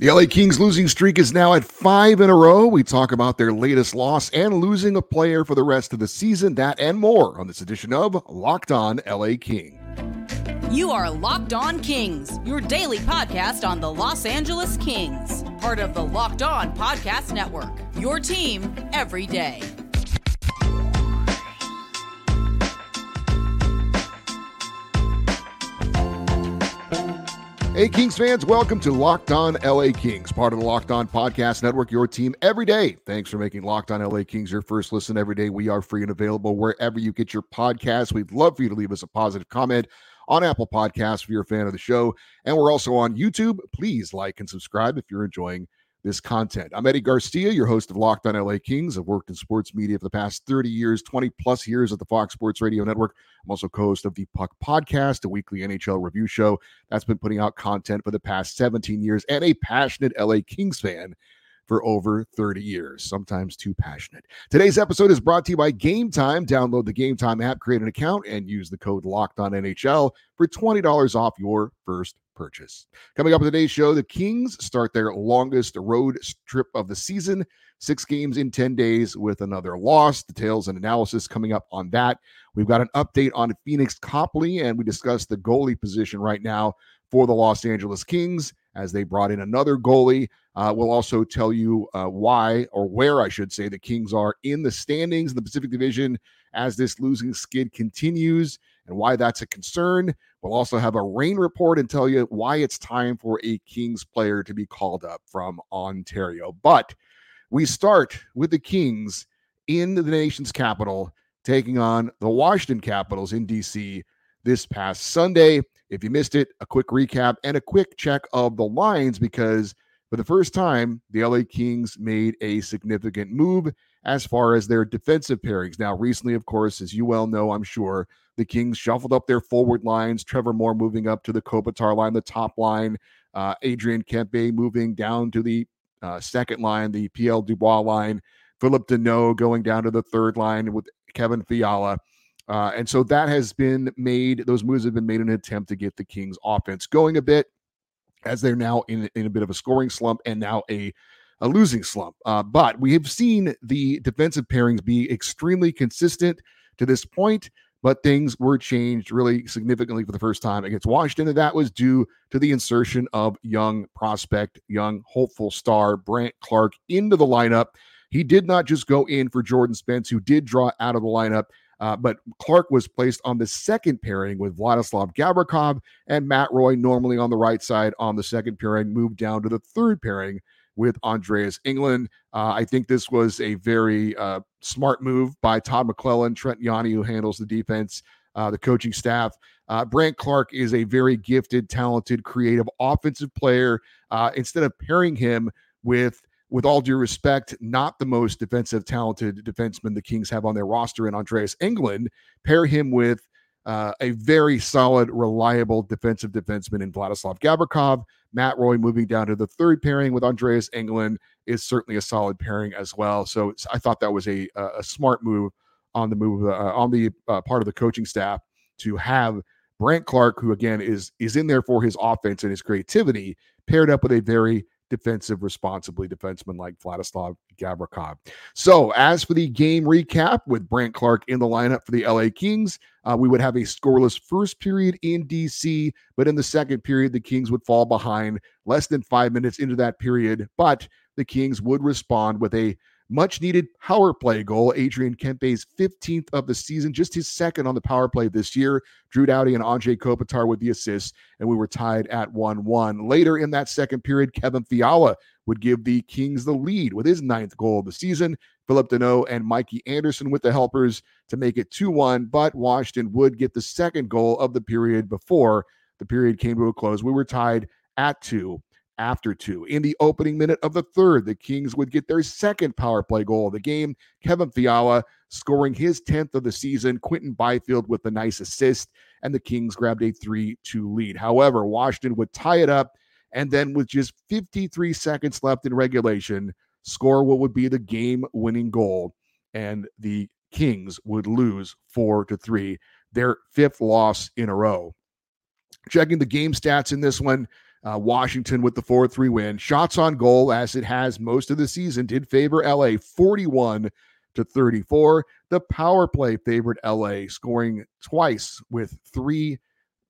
The LA Kings losing streak is now at five in a row. We talk about their latest loss and losing a player for the rest of the season. That and more on this edition of Locked On LA King. You are Locked On Kings, your daily podcast on the Los Angeles Kings, part of the Locked On Podcast Network. Your team every day. Hey, Kings fans, welcome to Locked On LA Kings, part of the Locked On Podcast Network, your team every day. Thanks for making Locked On LA Kings your first listen every day. We are free and available wherever you get your podcasts. We'd love for you to leave us a positive comment on Apple Podcasts if you're a fan of the show. And we're also on YouTube. Please like and subscribe if you're enjoying this content. I'm Eddie Garcia, your host of Locked on LA Kings. I've worked in sports media for the past 30 years, 20 plus years at the Fox Sports Radio Network. I'm also co host of the Puck Podcast, a weekly NHL review show that's been putting out content for the past 17 years, and a passionate LA Kings fan for over 30 years, sometimes too passionate. Today's episode is brought to you by Gametime. Download the Gametime app, create an account, and use the code Locked On NHL for $20 off your first purchase. Coming up in today's show, the Kings start their longest road trip of the season, six games in 10 days with another loss. Details and analysis coming up on that. We've got an update on Pheonix Copley, and we discuss the goalie position right now for the Los Angeles Kings as they brought in another goalie. Uh, we'll also tell you uh, why, or where I should say, the Kings are in the standings in the Pacific Division as this losing skid continues and why that's a concern. We'll also have a Reign Report and tell you why it's time for a Kings player to be called up from Ontario. But we start with the Kings in the nation's capital, taking on the Washington Capitals in DC this past Sunday. If you missed it, a quick recap and a quick check of the lines because for the first time, the LA Kings made a significant move as far as their defensive pairings. Now, recently, of course, as you well know, I'm sure, the Kings shuffled up their forward lines. Trevor Moore moving up to the Kopitar line, the top line. Uh, Adrian Kempe moving down to the uh, second line, the PL Dubois line. Phillip Danault going down to the third line with Kevin Fiala. Uh, and so that has been made, those moves have been made in an attempt to get the Kings offense going a bit as they're now in, in a bit of a scoring slump and now a, a losing slump. Uh, but we have seen the defensive pairings be extremely consistent to this point but things were changed really significantly for the first time against Washington. And that was due to the insertion of young prospect, young hopeful star Brandt Clarke into the lineup. He did not just go in for Jordan Spence, who did draw out of the lineup. Uh, but Clarke was placed on the second pairing with Vladislav Gavrikov and Matt Roy, normally on the right side on the second pairing, moved down to the third pairing with Andreas Englund. Uh, I think this was a very uh, smart move by Todd McLellan, Trent Yawney, who handles the defense, uh, the coaching staff. Uh, Brandt Clarke is a very gifted, talented, creative offensive player. Uh, instead of pairing him with with all due respect, not the most defensive talented defenseman the Kings have on their roster in Andreas Englund. pair him with uh, a very solid, reliable defensive defenseman in Vladislav Gavrikov. Matt Roy moving down to the third pairing with Andreas Englund is certainly a solid pairing as well. So I thought that was a a smart move on the move uh, on the uh, part of the coaching staff to have Brandt Clarke, who again is is in there for his offense and his creativity, paired up with a very defensive, responsibly defenseman like Vladislav Gavrikov. So, as for the game recap with Brandt Clarke in the lineup for the LA Kings, uh, we would have a scoreless first period in DC, but in the second period, the Kings would fall behind less than five minutes into that period. But the Kings would respond with a much needed power play goal. Adrian Kempe's 15th of the season, just his second on the power play this year. Drew Doughty and Anze Kopitar with the assists, and we were tied at 1 1. Later in that second period, Kevin Fiala would give the Kings the lead with his ninth goal of the season. Phillip Danault and Mikey Anderson with the helpers to make it 2 1, but Washington would get the second goal of the period before the period came to a close. We were tied at 2 after two. In the opening minute of the third, the Kings would get their second power play goal of the game. Kevin Fiala scoring his 10th of the season. Quinton Byfield with a nice assist, and the Kings grabbed a 3 2 lead. However, Washington would tie it up, and then with just 53 seconds left in regulation, score what would be the game winning goal. And the Kings would lose 4 to 3, their fifth loss in a row. Checking the game stats in this one, Uh, Washington with the 4 3 win. Shots on goal, as it has most of the season, did favor LA 41 to 34. The power play favored LA, scoring twice with three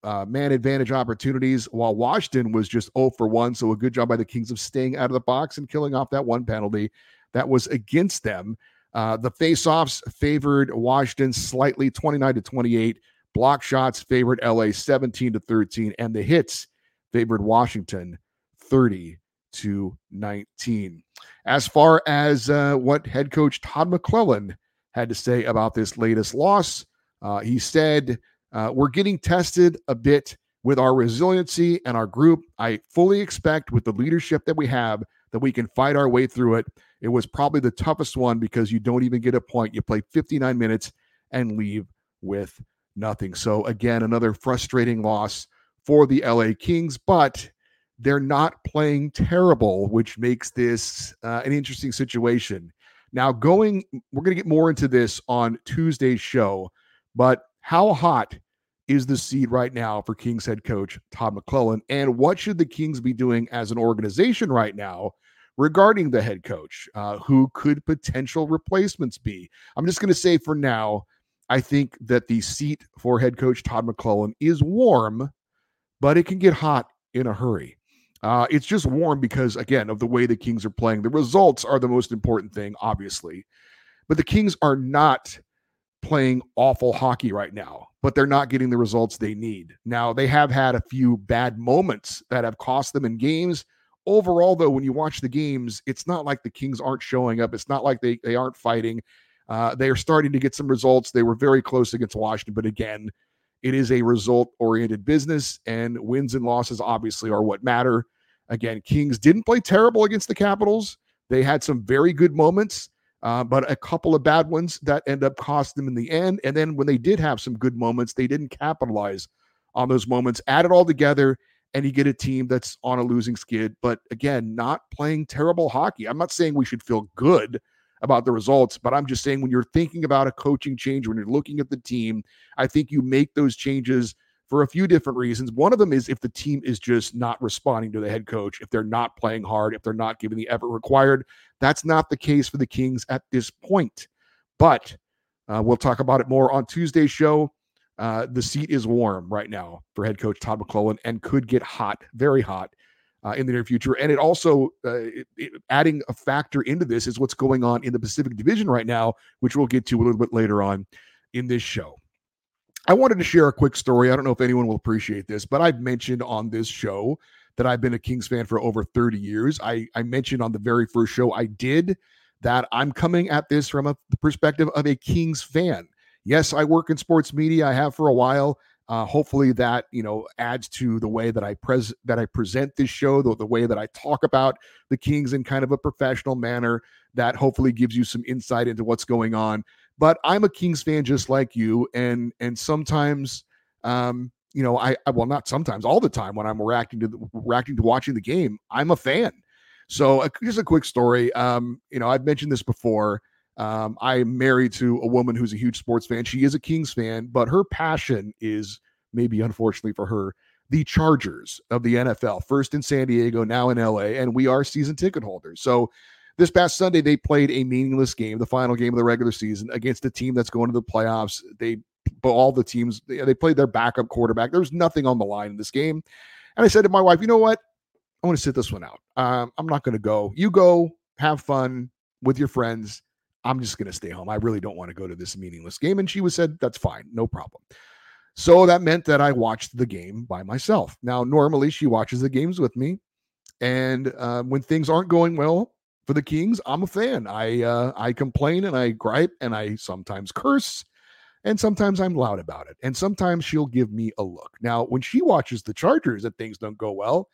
uh, man advantage opportunities, while Washington was just 0 for 1. So a good job by the Kings of staying out of the box and killing off that one penalty that was against them. Uh, the faceoffs favored Washington slightly 29 to 28. Block shots favored LA 17 to 13. And the hits favored Washington 30 to 19. As far as uh, what head coach Todd McLellan had to say about this latest loss, uh, he said, uh, We're getting tested a bit with our resiliency and our group. I fully expect, with the leadership that we have, that we can fight our way through it. It was probably the toughest one because you don't even get a point. You play 59 minutes and leave with nothing. So, again, another frustrating loss for the LA Kings, but they're not playing terrible, which makes this uh, an interesting situation. Now, going, we're going to get more into this on Tuesday's show, but how hot is the seed right now for Kings head coach Todd McLellan? And what should the Kings be doing as an organization right now regarding the head coach? Uh, who could potential replacements be? I'm just going to say for now, I think that the seat for head coach Todd McLellan is warm, but it can get hot in a hurry. Uh, it's just warm because, again, of the way the Kings are playing. The results are the most important thing, obviously. But the Kings are not playing awful hockey right now, but they're not getting the results they need. Now, they have had a few bad moments that have cost them in games. Overall, though, when you watch the games, it's not like the Kings aren't showing up. It's not like they, they aren't fighting. Uh, they are starting to get some results. They were very close against Washington, but again, it is a result oriented business, and wins and losses obviously are what matter. Again, Kings didn't play terrible against the Capitals. They had some very good moments, uh, but a couple of bad ones that end up cost them in the end. And then when they did have some good moments, they didn't capitalize on those moments. Add it all together, and you get a team that's on a losing skid. But again, not playing terrible hockey. I'm not saying we should feel good about the results. But I'm just saying when you're thinking about a coaching change, when you're looking at the team, I think you make those changes for a few different reasons. One of them is if the team is just not responding to the head coach, if they're not playing hard, if they're not giving the effort required. That's not the case for the Kings at this point. But uh, we'll talk about it more on Tuesday's show. Uh, the seat is warm right now for head coach Todd McLellan and could get hot, very hot uh, in the near future. And it also uh, it, it, adding a factor into this is what's going on in the Pacific Division right now, which we'll get to a little bit later on in this show. I wanted to share a quick story. I don't know if anyone will appreciate this, but I've mentioned on this show that I've been a Kings fan for over 30 years. I, I mentioned on the very first show I did that I'm coming at this from a perspective of a Kings fan. Yes, I work in sports media. I have for a while. Uh, hopefully that you know adds to the way that I pres that I present this show, the, the way that I talk about the Kings in kind of a professional manner. That hopefully gives you some insight into what's going on. But I'm a Kings fan just like you, and and sometimes, um, you know, I, I well not sometimes, all the time when I'm reacting to the, reacting to watching the game, I'm a fan. So just a quick story. Um, you know, I've mentioned this before. Um, I'm married to a woman who's a huge sports fan. She is a Kings fan, but her passion is maybe unfortunately for her, the Chargers of the NFL, first in San Diego, now in LA, and we are season ticket holders. So this past Sunday, they played a meaningless game, the final game of the regular season, against a team that's going to the playoffs. They, but all the teams, they, they played their backup quarterback. There's nothing on the line in this game. And I said to my wife, you know what? I want to sit this one out. Um, I'm not going to go. You go, have fun with your friends. I'm just going to stay home. I really don't want to go to this meaningless game. And she was said, that's fine, no problem. So that meant that I watched the game by myself. Now, normally she watches the games with me. And uh, when things aren't going well for the Kings, I'm a fan. I uh, I complain and I gripe and I sometimes curse and sometimes I'm loud about it. And sometimes she'll give me a look. Now, when she watches the Chargers and things don't go well,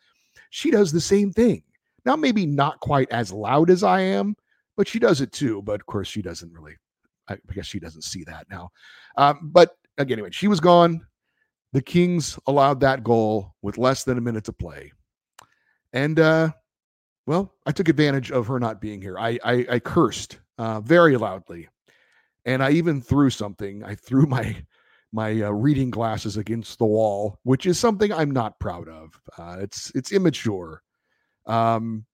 she does the same thing. Now, maybe not quite as loud as I am, but she does it too. But of course, she doesn't really. I guess she doesn't see that now. Um, but again, anyway, she was gone. The Kings allowed that goal with less than a minute to play, and uh, well, I took advantage of her not being here. I I, I cursed uh, very loudly, and I even threw something. I threw my my uh, reading glasses against the wall, which is something I'm not proud of. Uh, it's it's immature, um,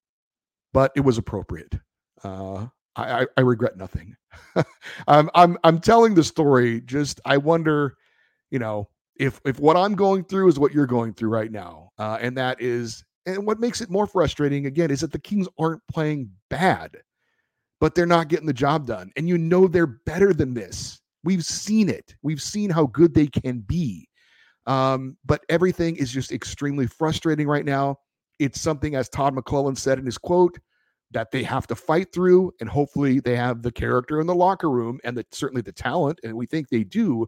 but it was appropriate. Uh, I, I, regret nothing. I'm I'm I'm telling the story. Just I wonder, you know, if if what I'm going through is what you're going through right now, uh, and that is, and what makes it more frustrating again is that the Kings aren't playing bad, but they're not getting the job done, and you know they're better than this. We've seen it. We've seen how good they can be. Um, but everything is just extremely frustrating right now. It's something, as Todd McLellan said in his quote, that they have to fight through, and hopefully they have the character in the locker room and the, certainly the talent, and we think they do,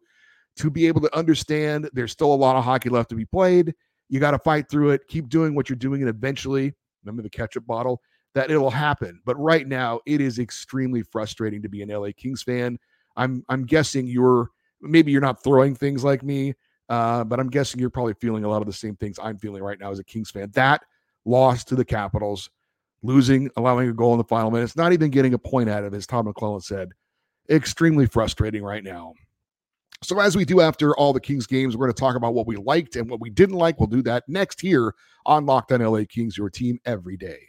to be able to understand there's still a lot of hockey left to be played. You got to fight through it, keep doing what you're doing, and eventually, remember the ketchup bottle, that it'll happen. But right now, it is extremely frustrating to be an LA Kings fan. I'm I'm guessing you're maybe you're not throwing things like me, uh, but I'm guessing you're probably feeling a lot of the same things I'm feeling right now as a Kings fan. That loss to the Capitals, losing, allowing a goal in the final minutes, not even getting a point out of it, as Tom McLellan said, extremely frustrating right now. So, as we do after all the Kings games, we're going to talk about what we liked and what we didn't like. We'll do that next here on Locked On LA Kings, your team every day.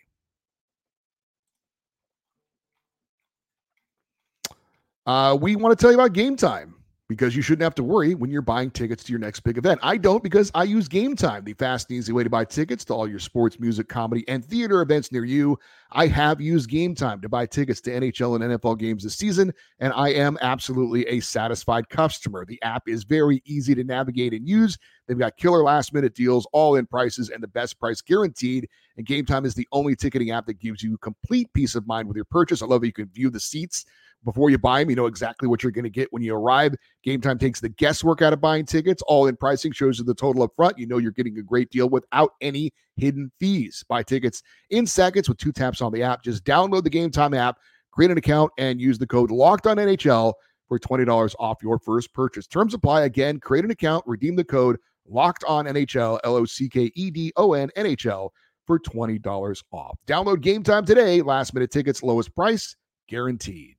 Uh, we want to tell you about Gametime because you shouldn't have to worry when you're buying tickets to your next big event. I don't because I use Gametime, the fast and easy way to buy tickets to all your sports, music, comedy, and theater events near you. I have used Gametime to buy tickets to NHL and NFL games this season, and I am absolutely a satisfied customer. The app is very easy to navigate and use. They've got killer last minute deals, all in prices, and the best price guaranteed. And Gametime is the only ticketing app that gives you complete peace of mind with your purchase. I love that you can view the seats before you buy them, you know exactly what you're going to get when you arrive. Gametime takes the guesswork out of buying tickets. All in pricing shows you the total up front. You know you're getting a great deal without any hidden fees. Buy tickets in seconds with two taps on the app. Just download the Gametime app, create an account, and use the code Locked On NHL for $20 off your first purchase. Terms apply. Again, create an account, redeem the code Locked On NHL, L O C K E D O N N H L for $20 off. Download Gametime today. Last minute tickets, lowest price guaranteed.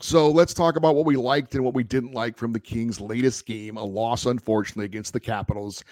So let's talk about what we liked and what we didn't like from the Kings' latest game, a loss, unfortunately, against the Capitals.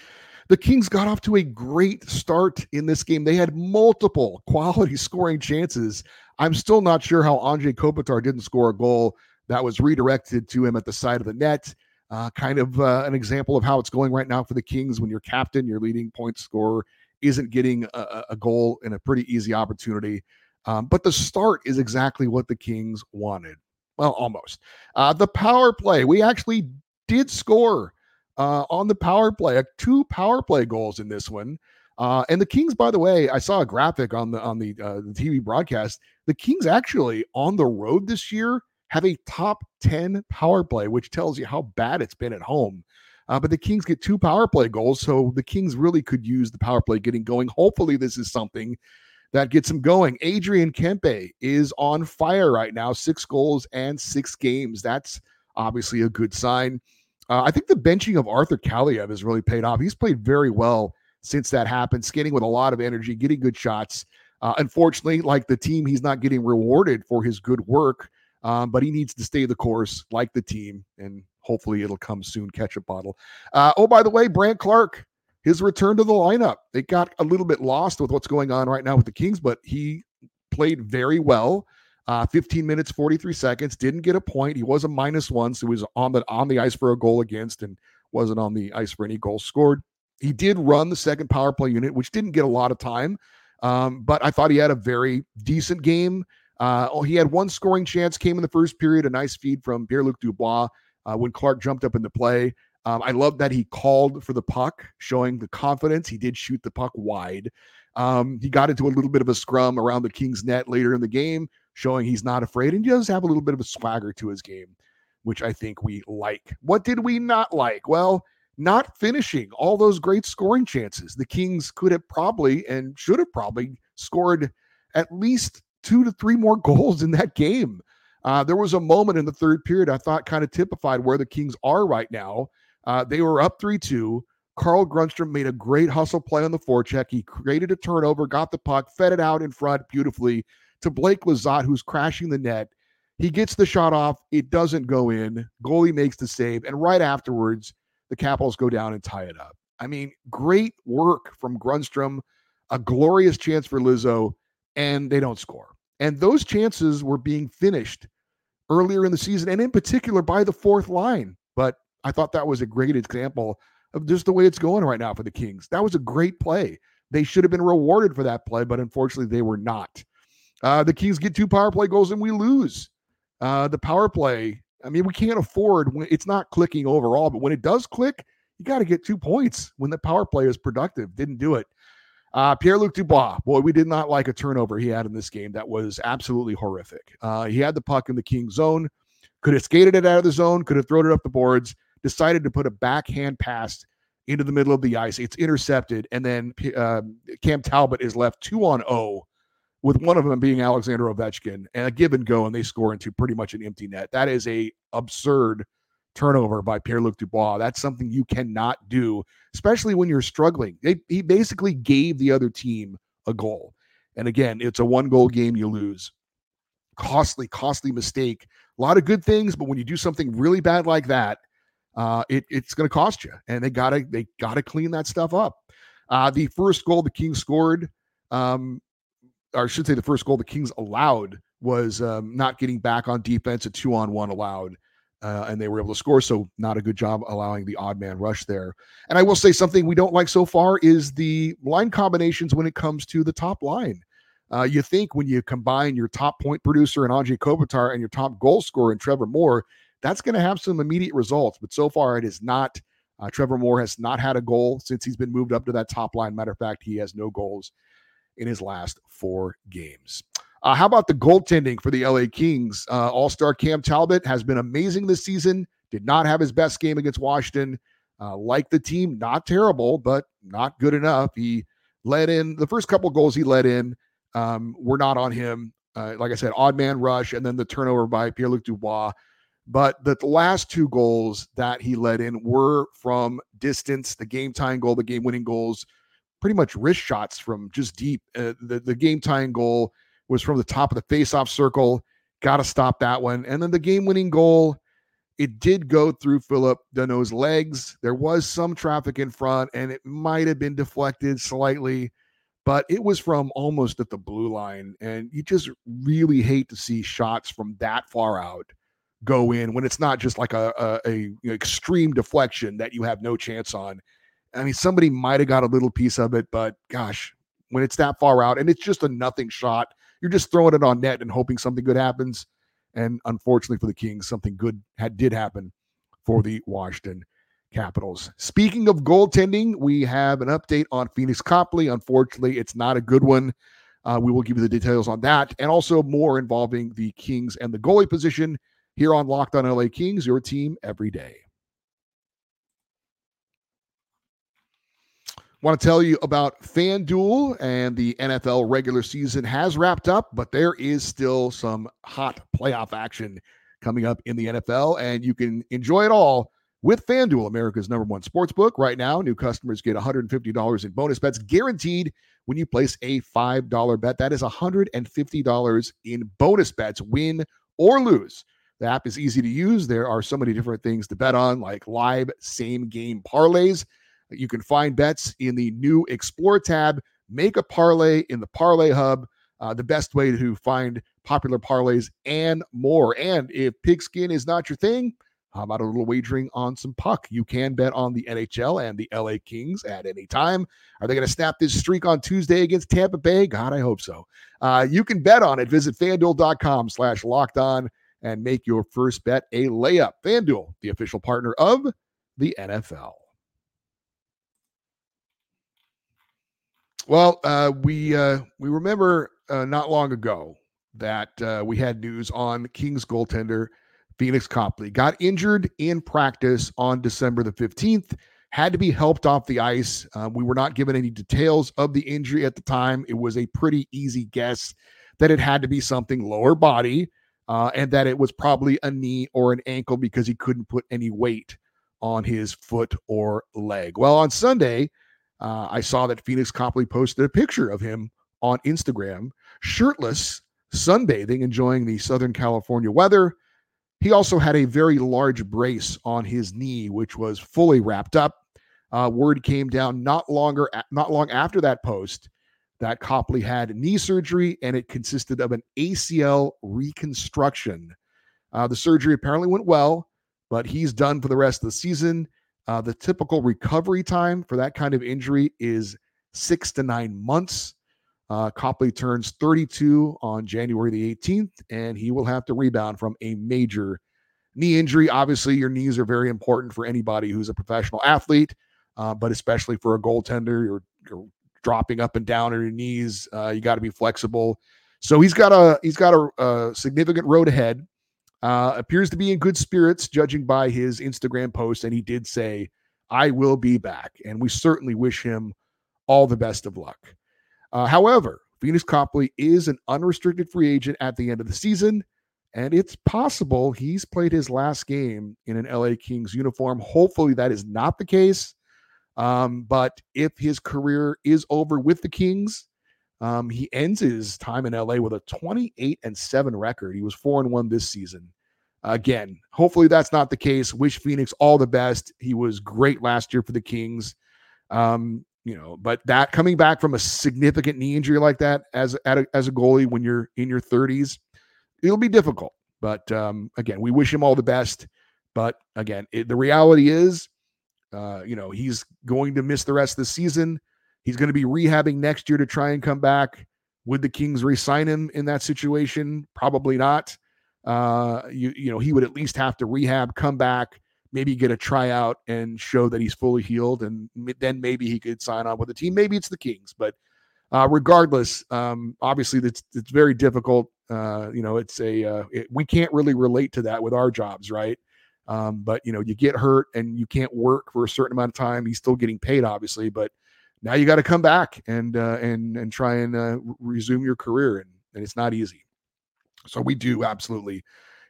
The Kings got off to a great start in this game. They had multiple quality scoring chances. I'm still not sure how Anze Kopitar didn't score a goal that was redirected to him at the side of the net. Uh, kind of uh, an example of how it's going right now for the Kings when your captain, your leading point scorer, isn't getting a, a goal in a pretty easy opportunity. Um, but the start is exactly what the Kings wanted. Well, almost. Uh, the power play. We actually did score uh, on the power play. Uh, two power play goals in this one. Uh, and the Kings, by the way, I saw a graphic on the on the, the TV broadcast. The Kings actually on the road this year have a top ten power play, which tells you how bad it's been at home. Uh, but the Kings get two power play goals, so the Kings really could use the power play getting going. Hopefully, this is something that gets him going. Adrian Kempe is on fire right now, six goals and six games. That's obviously a good sign. Uh, I think the benching of Arthur Kaliyev has really paid off. He's played very well since that happened, skating with a lot of energy, getting good shots. Uh, unfortunately, like the team, he's not getting rewarded for his good work, um, but he needs to stay the course like the team, and hopefully it'll come soon. Catch a bottle. Uh, oh, by the way, Brandt Clarke, his return to the lineup. It got a little bit lost with what's going on right now with the Kings, but he played very well. Uh, 15 minutes, 43 seconds. Didn't get a point. He was a minus one, so he was on the on the ice for a goal against, and wasn't on the ice for any goals scored. He did run the second power play unit, which didn't get a lot of time, um, but I thought he had a very decent game. Uh, oh, he had one scoring chance, came in the first period, a nice feed from Pierre Luc Dubois uh, when Clarke jumped up in the play. Um, I love that he called for the puck, showing the confidence. He did shoot the puck wide. Um, he got into a little bit of a scrum around the Kings net later in the game, showing he's not afraid and does have a little bit of a swagger to his game, which I think we like. What did we not like? Well, not finishing all those great scoring chances. The Kings could have probably and should have probably scored at least two to three more goals in that game. Uh, there was a moment in the third period I thought kind of typified where the Kings are right now. Uh, they were up 3 2. Carl Grundstrom made a great hustle play on the forecheck. He created a turnover, got the puck, fed it out in front beautifully to Blake Lizotte, who's crashing the net. He gets the shot off. It doesn't go in. Goalie makes the save. And right afterwards, the Capitals go down and tie it up. I mean, great work from Grundstrom, a glorious chance for Lizzo, and they don't score. And those chances were being finished earlier in the season, and in particular by the fourth line. But I thought that was a great example of just the way it's going right now for the Kings. That was a great play. They should have been rewarded for that play, but unfortunately, they were not. Uh, the Kings get two power play goals and we lose. Uh, the power play, I mean, we can't afford when it's not clicking overall, but when it does click, you got to get two points when the power play is productive. Didn't do it. Uh, Pierre Luc Dubois, boy, we did not like a turnover he had in this game. That was absolutely horrific. Uh, he had the puck in the King zone, could have skated it out of the zone, could have thrown it up the boards, decided to put a backhand pass into the middle of the ice. It's intercepted, and then uh, Cam Talbot is left two on O, with one of them being Alexander Ovechkin, and a give and go, and they score into pretty much an empty net. That is a absurd turnover by Pierre Luc Dubois. That's something you cannot do, especially when you're struggling. They, he basically gave the other team a goal. And again, it's a one goal game, you lose. Costly, costly mistake. A lot of good things, but when you do something really bad like that, uh, it, it's going to cost you. And they gotta they gotta clean that stuff up. Uh, the first goal the Kings scored, um, or I should say, the first goal the Kings allowed was um, not getting back on defense. A two on one allowed uh, and they were able to score. So not a good job allowing the odd man rush there. And I will say something we don't like so far is the line combinations when it comes to the top line. Uh, you think when you combine your top point producer and Anze Kopitar and your top goal scorer and Trevor Moore, that's going to have some immediate results. But so far, it is not. Uh, Trevor Moore has not had a goal since he's been moved up to that top line. Matter of fact, he has no goals in his last four games. Uh, how about the goaltending for the LA Kings? Uh, All star Cam Talbot has been amazing this season. Did not have his best game against Washington. Uh, like the team, not terrible, but not good enough. He led in the first couple goals he led in um, were not on him. Uh, like I said, odd man rush and then the turnover by Pierre Luc Dubois. But the last two goals that he led in were from distance the game tying goal, the game winning goals, pretty much wrist shots from just deep. Uh, the, the game tying goal was from the top of the faceoff circle. Got to stop that one. And then the game winning goal, it did go through Phillip Danault's legs. There was some traffic in front, and it might have been deflected slightly, but it was from almost at the blue line. And you just really hate to see shots from that far out go in when it's not just like a, a, a extreme deflection that you have no chance on. I mean, somebody might have got a little piece of it, but gosh, when it's that far out and it's just a nothing shot you're just throwing it on net and hoping something good happens. And unfortunately for the Kings, something good had did happen for the Washington Capitals. Speaking of goaltending, we have an update on Pheonix Copley. Unfortunately, it's not a good one. Uh, we will give you the details on that and also more involving the Kings and the goalie position here on Locked on LA Kings, your team every day. Want to tell you about FanDuel and the NFL regular season has wrapped up, but there is still some hot playoff action coming up in the NFL, and you can enjoy it all with FanDuel, America's number one sports book. Right now, new customers get $150 in bonus bets guaranteed when you place a $5 bet. That is $150 in bonus bets, win or lose. The app is easy to use. There are so many different things to bet on, like live same game parlays you can find bets in the new Explore tab. Make a parlay in the Parlay Hub, uh, the best way to find popular parlays and more. And if pigskin is not your thing, how about a little wagering on some puck? You can bet on the NHL and the LA Kings at any time. Are they going to snap this streak on Tuesday against Tampa Bay? God, I hope so. Uh, you can bet on it. Visit fanduel.com slash locked on and make your first bet a layup. FanDuel, the official partner of the NFL. Well, uh, we uh, we remember uh, not long ago that uh, we had news on Kings goaltender Pheonix Copley got injured in practice on December the fifteenth. Had to be helped off the ice. Uh, we were not given any details of the injury at the time. It was a pretty easy guess that it had to be something lower body, uh, and that it was probably a knee or an ankle because he couldn't put any weight on his foot or leg. Well, on Sunday uh, I saw that Pheonix Copley posted a picture of him on Instagram, shirtless, sunbathing, enjoying the Southern California weather. He also had a very large brace on his knee, which was fully wrapped up. Uh, word came down not longer, not long after that post that Copley had knee surgery, and it consisted of an ACL reconstruction. Uh, the surgery apparently went well, but he's done for the rest of the season. Uh, the typical recovery time for that kind of injury is six to nine months. Uh, Copley turns 32 on January the 18th, and he will have to rebound from a major knee injury. Obviously, your knees are very important for anybody who's a professional athlete, uh, but especially for a goaltender, you're, you're, dropping up and down on your knees. Uh, you got to be flexible. So he's got a he's got a, a significant road ahead. Uh, appears to be in good spirits, judging by his Instagram post, and he did say, "I will be back," and we certainly wish him all the best of luck. Uh, however, Pheonix Copley is an unrestricted free agent at the end of the season, and it's possible he's played his last game in an LA Kings uniform. Hopefully, that is not the case. Um, but if his career is over with the Kings, um, he ends his time in LA with a 28 and 7 record. He was 4 and 1 this season. Again, hopefully that's not the case. Wish Pheonix all the best. He was great last year for the Kings. Um, you know, but that coming back from a significant knee injury like that as a, as a goalie when you're in your 30s, it'll be difficult. But um, again, we wish him all the best. But again, it, the reality is, uh, you know, he's going to miss the rest of the season. He's going to be rehabbing next year to try and come back. Would the Kings re-sign him in that situation? Probably not. Uh, you you know, he would at least have to rehab, come back, maybe get a tryout and show that he's fully healed, and then maybe he could sign on with the team. Maybe it's the Kings, but uh, regardless, um, obviously it's it's very difficult. Uh, you know, it's a uh, it, we can't really relate to that with our jobs, right? Um, but you know, you get hurt and you can't work for a certain amount of time. He's still getting paid, obviously, but now you got to come back and uh, and and try and uh, resume your career, and, and it's not easy. So we do absolutely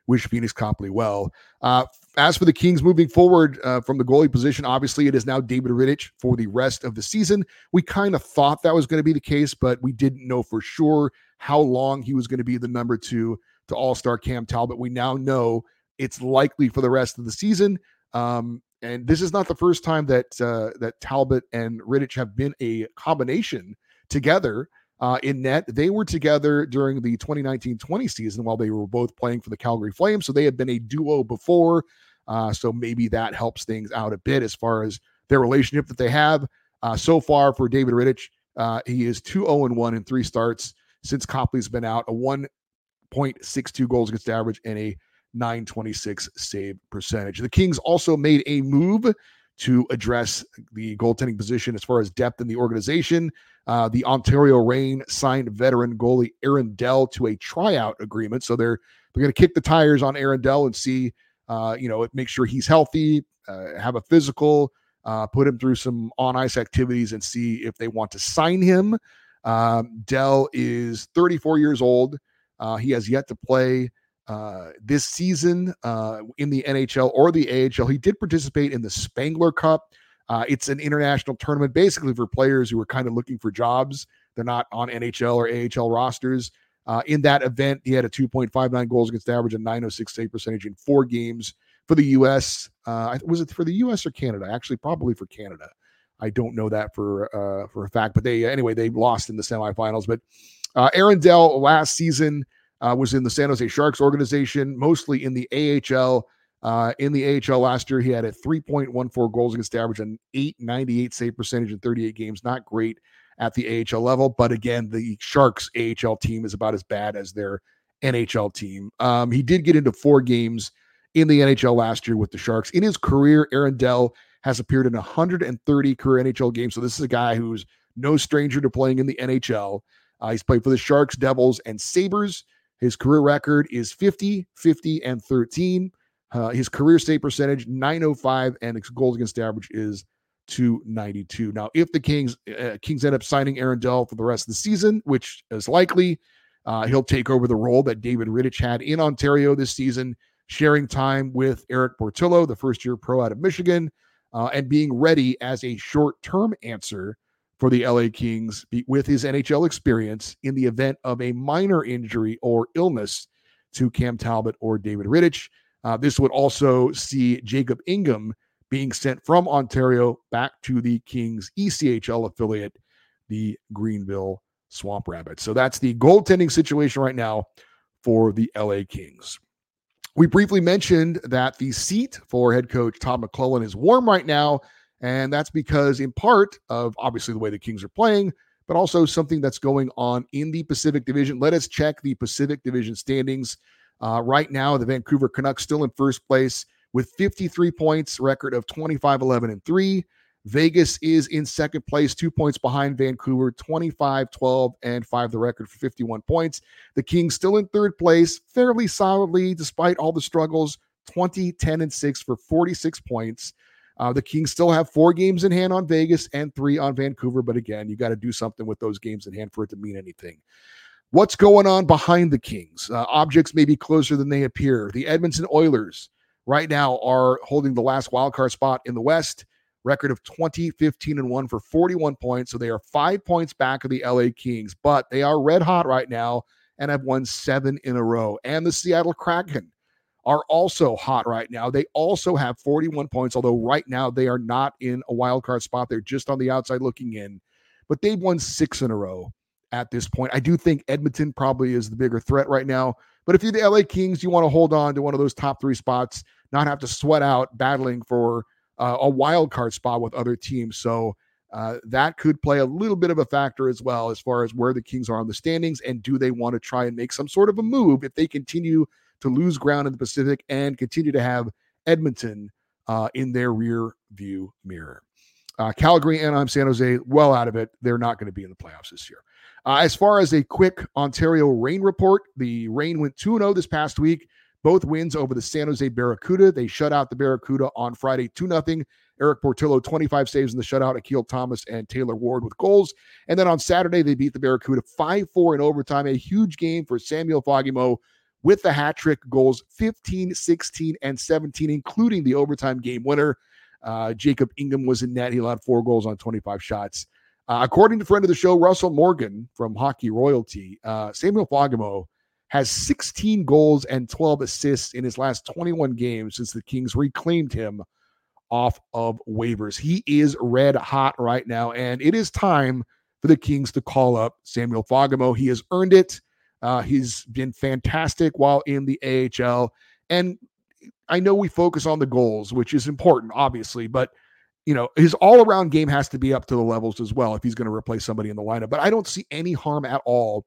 wish Pheonix Copley well. Uh, as for the Kings moving forward uh, from the goalie position, obviously it is now David Rittich for the rest of the season. We kind of thought that was going to be the case, but we didn't know for sure how long he was going to be the number two to All Star Cam Talbot. We now know it's likely for the rest of the season. Um, and this is not the first time that uh, that Talbot and Rittich have been a combination together uh, in net. They were together during the 2019-20 season while they were both playing for the Calgary Flames. So they had been a duo before. Uh, so maybe that helps things out a bit as far as their relationship that they have. Uh, so far for David Rittich, uh, he is 2-0-1 in three starts since Copley's been out, a 1.62 goals against average and a 926 save percentage. The Kings also made a move to address the goaltending position as far as depth in the organization. Uh, the Ontario Reign signed veteran goalie Aaron Dell to a tryout agreement, so they're they're going to kick the tires on Aaron Dell and see, uh, you know, make sure he's healthy, uh, have a physical, uh, put him through some on ice activities, and see if they want to sign him. Um, Dell is 34 years old. Uh, he has yet to play uh, this season uh, in the NHL or the AHL. He did participate in the Spengler Cup. Uh, it's an international tournament basically for players who are kind of looking for jobs. They're not on NHL or AHL rosters. Uh, in that event, he had a 2.59 goals against average and 906 save percentage in four games for the U.S. Uh, was it for the U.S. or Canada? Actually, probably for Canada. I don't know that for uh, for a fact, but they anyway they lost in the semifinals. But Aaron Dell last season uh, was in the San Jose Sharks organization, mostly in the AHL. Uh, in the AHL last year, he had a 3.14 goals against average and 898 save percentage in 38 games. Not great at the AHL level, but again, the Sharks AHL team is about as bad as their NHL team. Um, he did get into four games in the NHL last year with the Sharks. In his career, Aaron Dell has appeared in 130 career NHL games. So this is a guy who's no stranger to playing in the NHL. Uh, he's played for the Sharks, Devils, and Sabres. His career record is 50, 50, and 13. Uh, his career state percentage 905 and his goals against average is 292. Now, if the Kings uh, Kings end up signing Aaron Dell for the rest of the season, which is likely, uh, he'll take over the role that David Rittich had in Ontario this season, sharing time with Erik Portillo, the first year pro out of Michigan, uh, and being ready as a short term answer for the LA Kings with his NHL experience in the event of a minor injury or illness to Cam Talbot or David Rittich. Uh, this would also see Jacob Ingham being sent from Ontario back to the Kings ECHL affiliate, the Greenville Swamp Rabbits. So that's the goaltending situation right now for the LA Kings. We briefly mentioned that the seat for head coach Todd McLellan is warm right now. And that's because, in part, of obviously the way the Kings are playing, but also something that's going on in the Pacific Division. Let us check the Pacific Division standings. Uh, right now, the Vancouver Canucks still in first place with 53 points, record of 25, 11, and 3. Vegas is in second place, two points behind Vancouver, 25, 12, and 5, the record for 51 points. The Kings still in third place, fairly solidly, despite all the struggles, 20, 10, and 6 for 46 points. Uh, the Kings still have four games in hand on Vegas and three on Vancouver. But again, you got to do something with those games in hand for it to mean anything. What's going on behind the Kings? Uh, objects may be closer than they appear. The Edmonton Oilers right now are holding the last wildcard spot in the West record of 20, 15, and 1 for 41 points. So they are five points back of the LA Kings, but they are red hot right now and have won seven in a row. And the Seattle Kraken are also hot right now. They also have 41 points, although right now they are not in a wild card spot. They're just on the outside looking in, but they've won six in a row at this point. I do think Edmonton probably is the bigger threat right now. But if you're the LA Kings, you want to hold on to one of those top three spots, not have to sweat out battling for uh, a wild card spot with other teams. So uh, that could play a little bit of a factor as well as far as where the Kings are on the standings and do they want to try and make some sort of a move if they continue to lose ground in the Pacific and continue to have Edmonton uh, in their rear view mirror. Uh, Calgary, Anaheim, San Jose, well out of it. They're not going to be in the playoffs this year. Uh, as far as a quick Ontario Reign Report, the Reign went 2 0 this past week. Both wins over the San Jose Barracuda. They shut out the Barracuda on Friday 2 0. Erik Portillo, 25 saves in the shutout. Akil Thomas and Taylor Ward with goals. And then on Saturday, they beat the Barracuda 5 4 in overtime. A huge game for Samuel Fagemo, with the hat trick goals 15, 16, and 17, including the overtime game winner. Uh, Jacob Ingham was in net. He allowed four goals on 25 shots. Uh, according to friend of the show, Russell Morgan from Hockey Royalty, uh, Samuel Fagemo has 16 goals and 12 assists in his last 21 games since the Kings reclaimed him off of waivers. He is red hot right now, and it is time for the Kings to call up Samuel Fagemo. He has earned it. Uh, he's been fantastic while in the AHL. And I know we focus on the goals, which is important, obviously, but you know, his all around game has to be up to the levels as well if he's going to replace somebody in the lineup. But I don't see any harm at all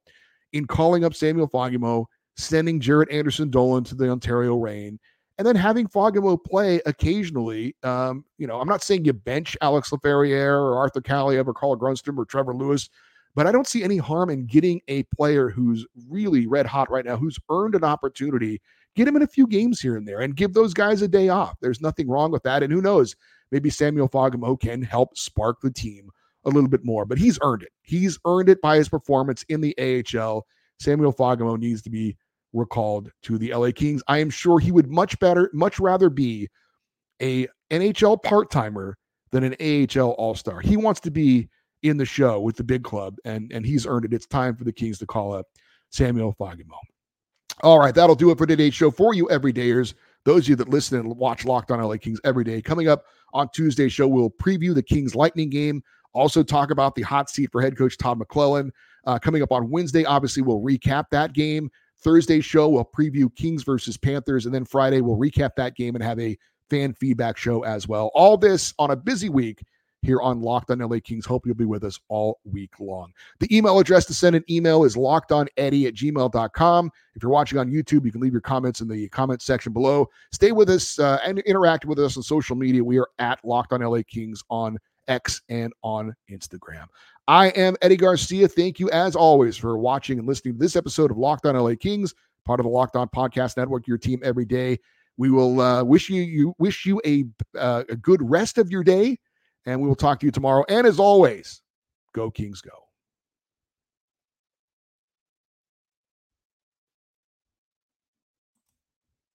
in calling up Samuel Fagemo, sending Jaret Anderson Dolan to the Ontario Reign, and then having Fagemo play occasionally. Um, you know, I'm not saying you bench Alex Laferriere or Arthur Kaliyev or Carl Grundstrom or Trevor Lewis but I don't see any harm in getting a player who's really red hot right now, who's earned an opportunity, get him in a few games here and there and give those guys a day off. There's nothing wrong with that. And who knows, maybe Samuel Fagemo can help spark the team a little bit more, but he's earned it. He's earned it by his performance in the AHL. Samuel Fagemo needs to be recalled to the LA Kings. I am sure he would much better, much rather be a NHL part-timer than an AHL all-star. He wants to be in the show with the big club, and and he's earned it. It's time for the Kings to call up Samuel Fagemo. All right, that'll do it for today's show for you, everydayers. Those of you that listen and watch Locked On LA Kings every day. Coming up on Tuesday's show, we'll preview the Kings Lightning game. Also, talk about the hot seat for head coach Todd McLellan. Uh, coming up on Wednesday, obviously, we'll recap that game. Thursday's show, we'll preview Kings versus Panthers. And then Friday, we'll recap that game and have a fan feedback show as well. All this on a busy week here on Locked on LA Kings. Hope you'll be with us all week long. The email address to send an email is lockedoneddie at gmail.com. If you're watching on YouTube, you can leave your comments in the comment section below. Stay with us uh, and interact with us on social media. We are at Locked on LA Kings on X and on Instagram. I am Eddie Garcia. Thank you, as always, for watching and listening to this episode of Locked on LA Kings, part of the Locked On Podcast Network, your team every day. We will uh, wish you, you wish you a, uh, a good rest of your day and we will talk to you tomorrow. And as always, go Kings, go.